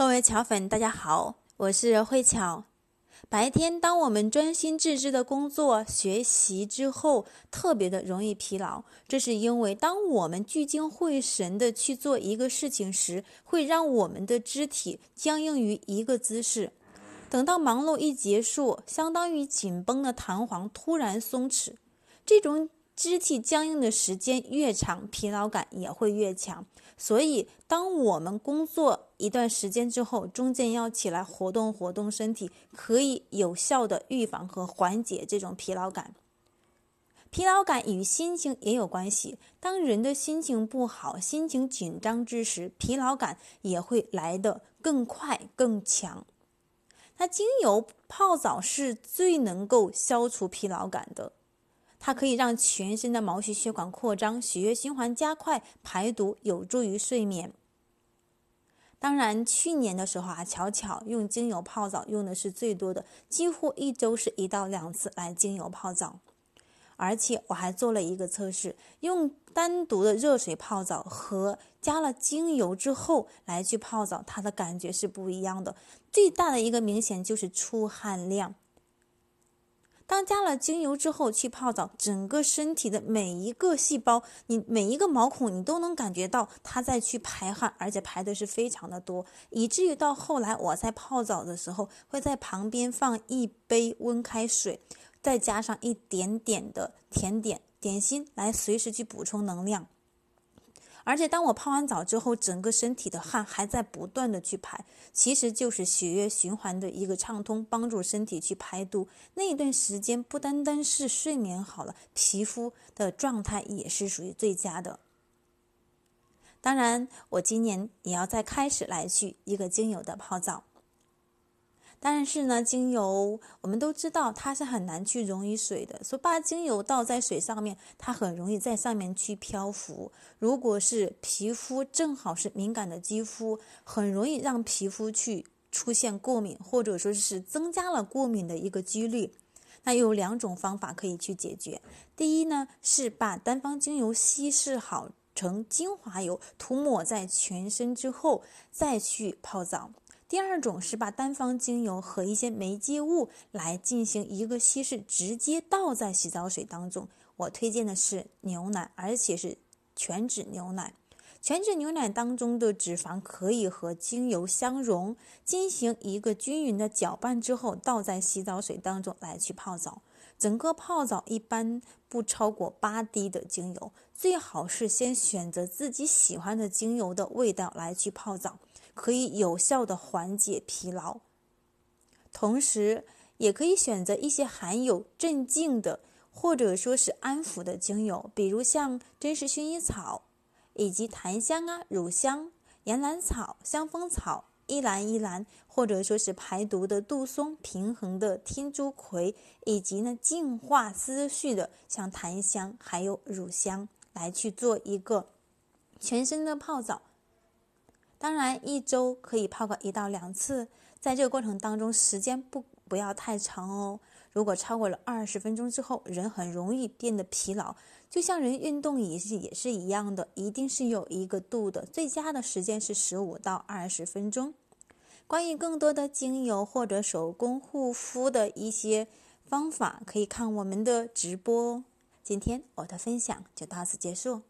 各位巧粉，大家好，我是慧巧。白天当我们专心致志的工作、学习之后，特别的容易疲劳，这是因为当我们聚精会神的去做一个事情时，会让我们的肢体僵硬于一个姿势。等到忙碌一结束，相当于紧绷的弹簧突然松弛，这种。肢体僵硬的时间越长，疲劳感也会越强。所以，当我们工作一段时间之后，中间要起来活动活动身体，可以有效的预防和缓解这种疲劳感。疲劳感与心情也有关系。当人的心情不好、心情紧张之时，疲劳感也会来得更快、更强。那精油泡澡是最能够消除疲劳感的。它可以让全身的毛细血管扩张，血液循环加快，排毒有助于睡眠。当然，去年的时候啊，巧巧用精油泡澡用的是最多的，几乎一周是一到两次来精油泡澡。而且我还做了一个测试，用单独的热水泡澡和加了精油之后来去泡澡，它的感觉是不一样的。最大的一个明显就是出汗量。当加了精油之后去泡澡，整个身体的每一个细胞，你每一个毛孔，你都能感觉到它在去排汗，而且排的是非常的多，以至于到后来我在泡澡的时候，会在旁边放一杯温开水，再加上一点点的甜点点心，来随时去补充能量。而且当我泡完澡之后，整个身体的汗还在不断的去排，其实就是血液循环的一个畅通，帮助身体去排毒。那一段时间不单单是睡眠好了，皮肤的状态也是属于最佳的。当然，我今年也要再开始来去一个精油的泡澡。但是呢，精油我们都知道它是很难去溶于水的，所以把精油倒在水上面，它很容易在上面去漂浮。如果是皮肤正好是敏感的肌肤，很容易让皮肤去出现过敏，或者说是增加了过敏的一个几率。那有两种方法可以去解决。第一呢，是把单方精油稀释好成精华油，涂抹在全身之后再去泡澡。第二种是把单方精油和一些媒介物来进行一个稀释，直接倒在洗澡水当中。我推荐的是牛奶，而且是全脂牛奶。全脂牛奶当中的脂肪可以和精油相融，进行一个均匀的搅拌之后，倒在洗澡水当中来去泡澡。整个泡澡一般不超过八滴的精油，最好是先选择自己喜欢的精油的味道来去泡澡。可以有效的缓解疲劳，同时也可以选择一些含有镇静的或者说是安抚的精油，比如像真实薰衣草，以及檀香啊、乳香、岩兰草、香蜂草、依兰依兰，或者说是排毒的杜松、平衡的天竺葵，以及呢净化思绪的像檀香还有乳香，来去做一个全身的泡澡。当然，一周可以泡个一到两次，在这个过程当中，时间不不要太长哦。如果超过了二十分钟之后，人很容易变得疲劳，就像人运动也是也是一样的，一定是有一个度的。最佳的时间是十五到二十分钟。关于更多的精油或者手工护肤的一些方法，可以看我们的直播哦。今天我的分享就到此结束。